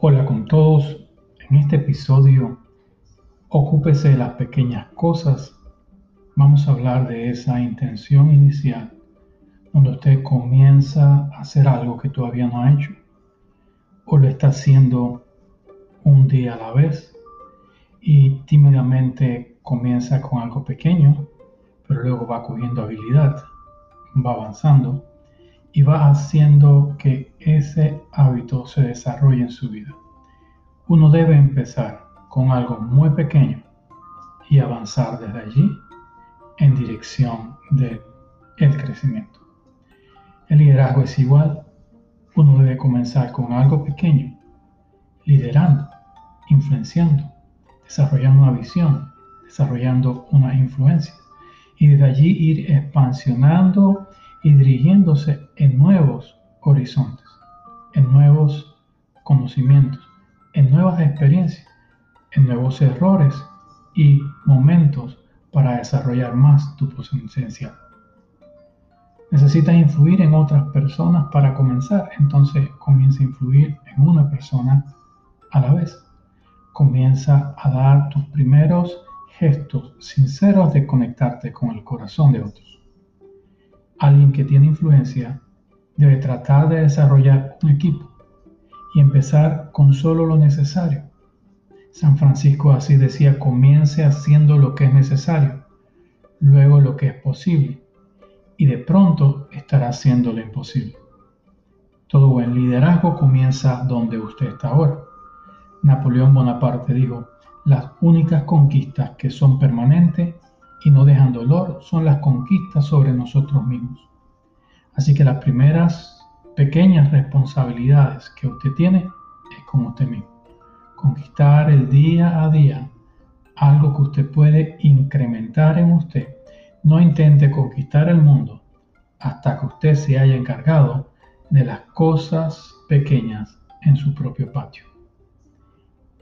Hola con todos. En este episodio, ocúpese de las pequeñas cosas. Vamos a hablar de esa intención inicial, donde usted comienza a hacer algo que todavía no ha hecho, o lo está haciendo un día a la vez, y tímidamente comienza con algo pequeño, pero luego va cogiendo habilidad, va avanzando y va haciendo que ese hábito se desarrolle en su vida. Uno debe empezar con algo muy pequeño y avanzar desde allí en dirección del crecimiento. El liderazgo es igual. Uno debe comenzar con algo pequeño, liderando, influenciando, desarrollando una visión, desarrollando una influencia y desde allí ir expansionando y dirigiéndose en nuevos horizontes, en nuevos conocimientos, en nuevas experiencias, en nuevos errores y momentos para desarrollar más tu potencial. Necesitas influir en otras personas para comenzar, entonces comienza a influir en una persona a la vez. Comienza a dar tus primeros gestos sinceros de conectarte con el corazón de otros alguien que tiene influencia debe tratar de desarrollar un equipo y empezar con solo lo necesario. San Francisco así decía, comience haciendo lo que es necesario, luego lo que es posible, y de pronto estará haciendo lo imposible. Todo buen liderazgo comienza donde usted está ahora. Napoleón Bonaparte dijo, las únicas conquistas que son permanentes y no dejan dolor son las conquistas sobre nosotros mismos. Así que las primeras pequeñas responsabilidades que usted tiene es con usted mismo. Conquistar el día a día algo que usted puede incrementar en usted. No intente conquistar el mundo hasta que usted se haya encargado de las cosas pequeñas en su propio patio.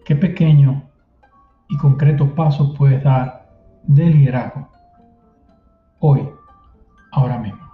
¿Qué pequeño y concreto paso puedes dar de liderazgo hoy, ahora mismo.